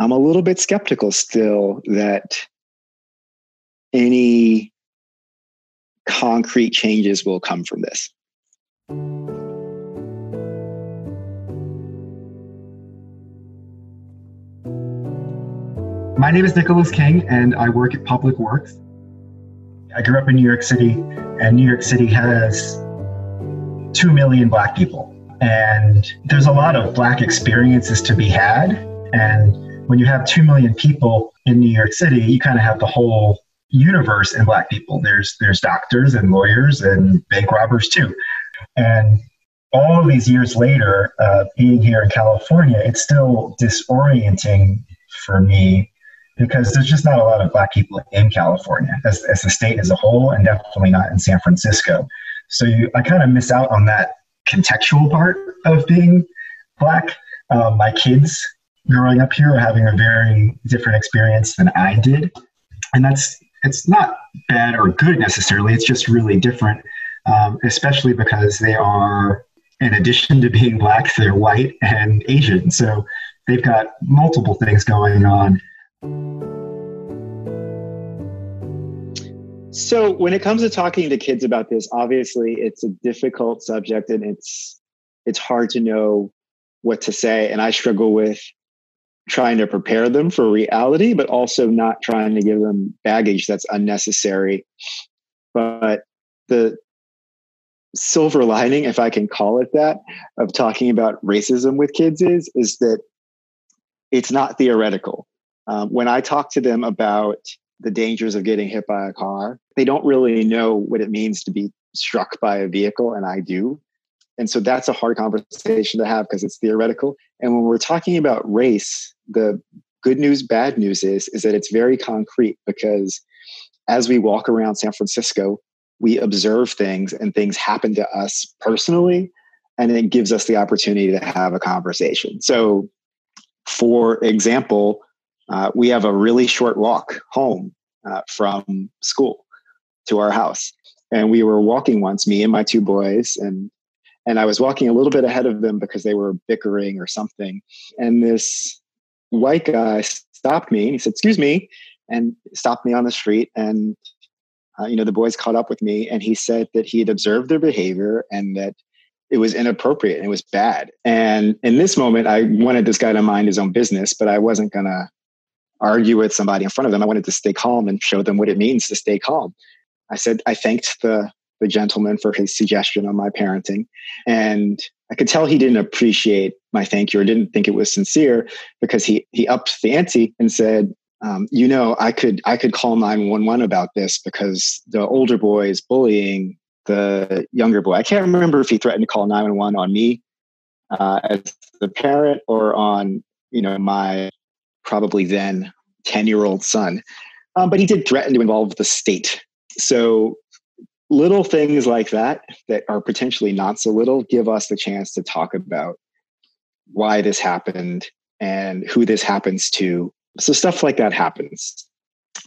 I'm a little bit skeptical still that any concrete changes will come from this. My name is Nicolas King, and I work at Public Works. I grew up in New York City, and New York City has 2 million Black people. And there's a lot of Black experiences to be had. And when you have 2 million people in New York City, you kind of have the whole universe in Black people. There's, there's doctors and lawyers and bank robbers too. And all of these years later, uh, being here in California, it's still disorienting for me because there's just not a lot of black people in California as, as a state as a whole, and definitely not in San Francisco. So you, I kind of miss out on that contextual part of being black. Um, my kids growing up here are having a very different experience than I did, and that's it's not bad or good necessarily. It's just really different, um, especially because they are, in addition to being black, they're white and Asian. So they've got multiple things going on so when it comes to talking to kids about this, obviously it's a difficult subject and it's it's hard to know what to say. And I struggle with trying to prepare them for reality, but also not trying to give them baggage that's unnecessary. But the silver lining, if I can call it that, of talking about racism with kids is is that it's not theoretical. Um, when I talk to them about the dangers of getting hit by a car, they don't really know what it means to be struck by a vehicle, and I do. And so that's a hard conversation to have because it's theoretical. And when we're talking about race, the good news, bad news is, is that it's very concrete because as we walk around San Francisco, we observe things and things happen to us personally, and it gives us the opportunity to have a conversation. So, for example, uh, we have a really short walk home uh, from school to our house. And we were walking once, me and my two boys, and and I was walking a little bit ahead of them because they were bickering or something. And this white guy stopped me. He said, "Excuse me," and stopped me on the street. And uh, you know, the boys caught up with me, and he said that he had observed their behavior and that it was inappropriate and it was bad. And in this moment, I wanted this guy to mind his own business, but I wasn't gonna argue with somebody in front of them. I wanted to stay calm and show them what it means to stay calm. I said, I thanked the, the gentleman for his suggestion on my parenting. And I could tell he didn't appreciate my thank you or didn't think it was sincere because he, he upped the ante and said, um, you know, I could, I could call 911 about this because the older boy is bullying the younger boy. I can't remember if he threatened to call 911 on me uh, as the parent or on, you know, my probably then 10 year old son. Um, but he did threaten to involve the state. So little things like that, that are potentially not so little, give us the chance to talk about why this happened and who this happens to. So stuff like that happens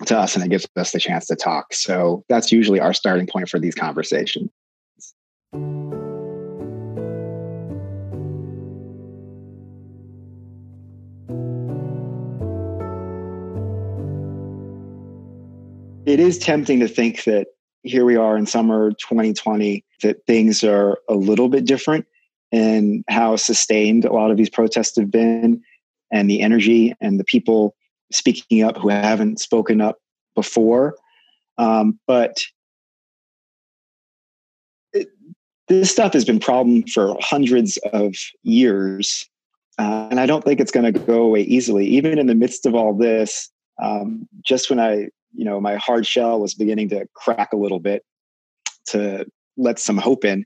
to us and it gives us the chance to talk. So that's usually our starting point for these conversations. it is tempting to think that here we are in summer 2020 that things are a little bit different and how sustained a lot of these protests have been and the energy and the people speaking up who haven't spoken up before. Um, but this stuff has been problem for hundreds of years uh, and i don't think it's going to go away easily. Even in the midst of all this um, just when i you know my hard shell was beginning to crack a little bit to let some hope in.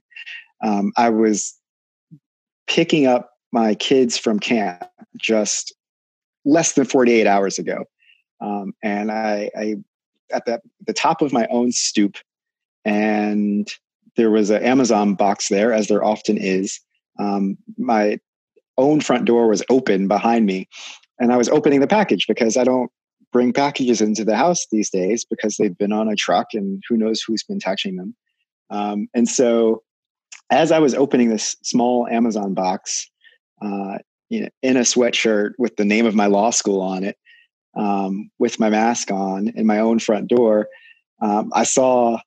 Um, i was picking up my kids from camp just less than 48 hours ago. Um, and I, I at the, the top of my own stoop and there was an amazon box there as there often is. Um, my own front door was open behind me and i was opening the package because i don't bring packages into the house these days because they've been on a truck and who knows who's been touching them. Um, and so, as I was opening this small Amazon box, uh, you know, in a sweatshirt with the name of my law school on it, um, with my mask on in my own front door, um, I saw,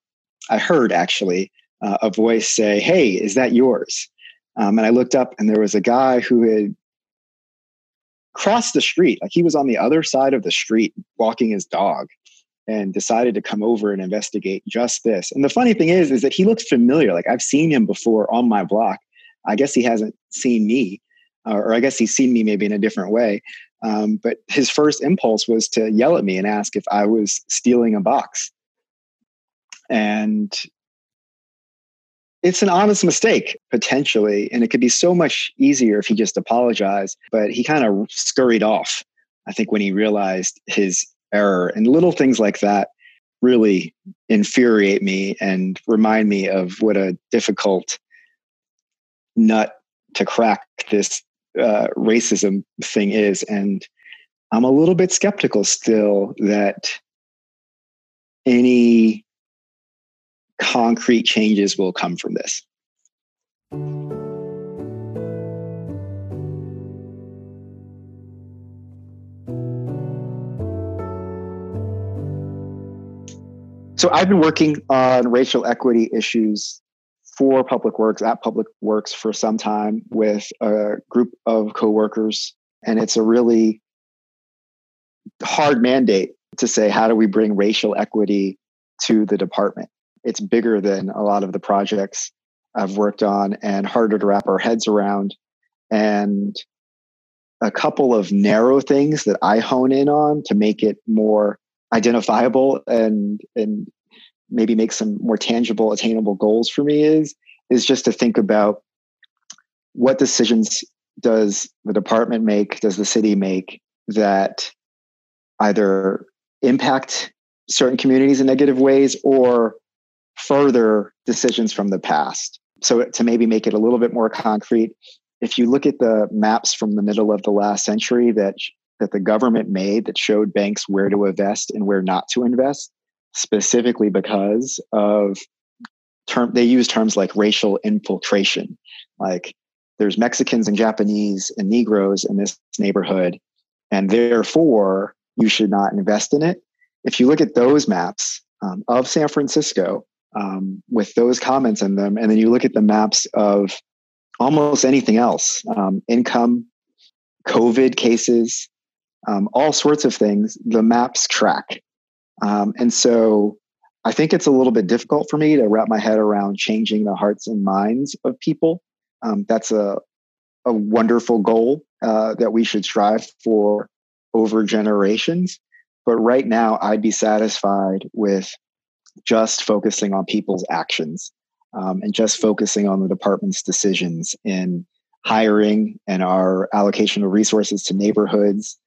I heard actually uh, a voice say, "Hey, is that yours?" Um, and I looked up, and there was a guy who had crossed the street, like he was on the other side of the street walking his dog, and decided to come over and investigate just this. And the funny thing is, is that he looks familiar. Like I've seen him before on my block. I guess he hasn't seen me, or I guess he's seen me maybe in a different way. Um, but his first impulse was to yell at me and ask if I was stealing a box. And it's an honest mistake potentially and it could be so much easier if he just apologized but he kind of scurried off i think when he realized his error and little things like that really infuriate me and remind me of what a difficult nut to crack this uh, racism thing is and i'm a little bit skeptical still that any concrete changes will come from this. So I've been working on racial equity issues for Public Works at Public Works for some time with a group of coworkers, and it's a really hard mandate to say how do we bring racial equity to the department it's bigger than a lot of the projects I've worked on and harder to wrap our heads around. And a couple of narrow things that I hone in on to make it more identifiable and and maybe make some more tangible, attainable goals for me is is just to think about what decisions does the department make, does the city make that either impact certain communities in negative ways or further decisions from the past. So, to maybe make it a little bit more concrete, if you look at the maps from the middle of the last century that that the government made that showed banks where to invest and where not to invest, specifically because of term they use terms like racial infiltration, like there's Mexicans and Japanese and Negroes in this neighborhood, and therefore you should not invest in it. If you look at those maps um, of San Francisco, um, with those comments in them. And then you look at the maps of almost anything else um, income, COVID cases, um, all sorts of things, the maps track. Um, and so I think it's a little bit difficult for me to wrap my head around changing the hearts and minds of people. Um, that's a, a wonderful goal uh, that we should strive for over generations. But right now, I'd be satisfied with just focusing on people's actions um, and just focusing on the department's decisions in hiring and our allocation of resources to neighborhoods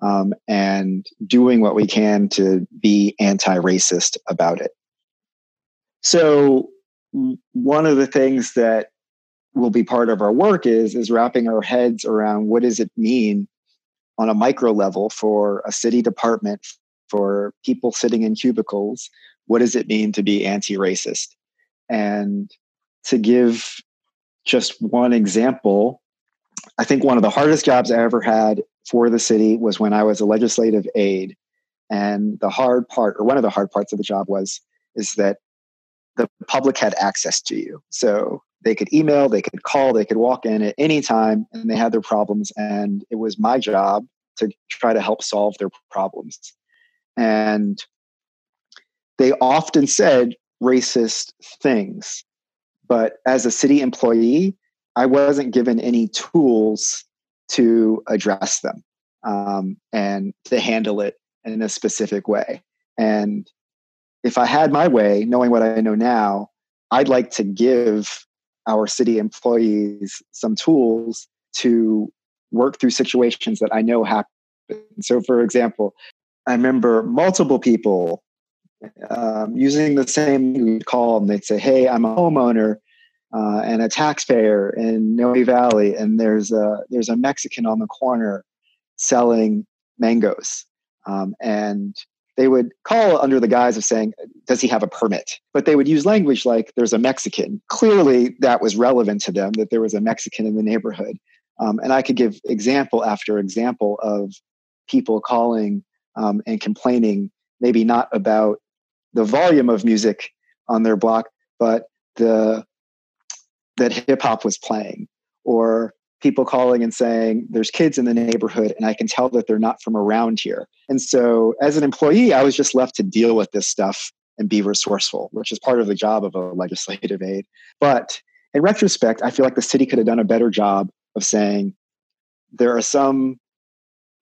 um, and doing what we can to be anti-racist about it. So one of the things that will be part of our work is is wrapping our heads around what does it mean on a micro level for a city department for people sitting in cubicles what does it mean to be anti-racist? And to give just one example i think one of the hardest jobs i ever had for the city was when i was a legislative aide. And the hard part or one of the hard parts of the job was is that the public had access to you. So they could email they could call they could walk in at any time and they had their problems and it was my job to try to help solve their problems. And they often said racist things. But as a city employee, I wasn't given any tools to address them um, and to handle it in a specific way. And if I had my way, knowing what I know now, I'd like to give our city employees some tools to work through situations that I know happen. So, for example, I remember multiple people um, using the same call them. They'd say, "Hey, I'm a homeowner uh, and a taxpayer in Noe Valley, and there's a there's a Mexican on the corner selling mangoes." Um, and they would call under the guise of saying, "Does he have a permit?" But they would use language like, "There's a Mexican." Clearly, that was relevant to them that there was a Mexican in the neighborhood. Um, and I could give example after example of people calling um, and complaining, maybe not about the volume of music on their block, but the that hip hop was playing, or people calling and saying there's kids in the neighborhood and I can tell that they're not from around here. And so as an employee, I was just left to deal with this stuff and be resourceful, which is part of the job of a legislative aide. But in retrospect, I feel like the city could have done a better job of saying there are some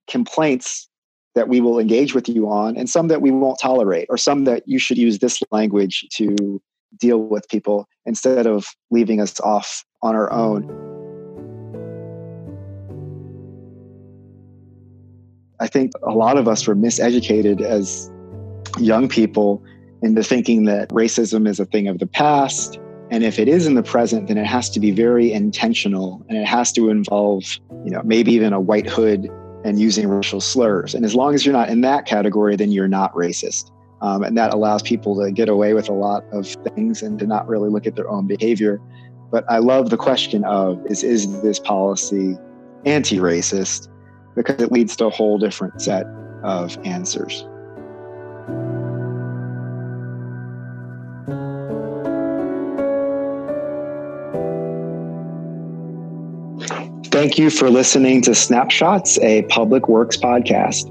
complaints that we will engage with you on and some that we won't tolerate or some that you should use this language to deal with people instead of leaving us off on our own. I think a lot of us were miseducated as young people into thinking that racism is a thing of the past. And if it is in the present, then it has to be very intentional and it has to involve, you know, maybe even a white hood and using racial slurs. And as long as you're not in that category, then you're not racist. Um, and that allows people to get away with a lot of things and to not really look at their own behavior. But I love the question of is, is this policy anti racist? Because it leads to a whole different set of answers. Thank you for listening to Snapshots, a public works podcast.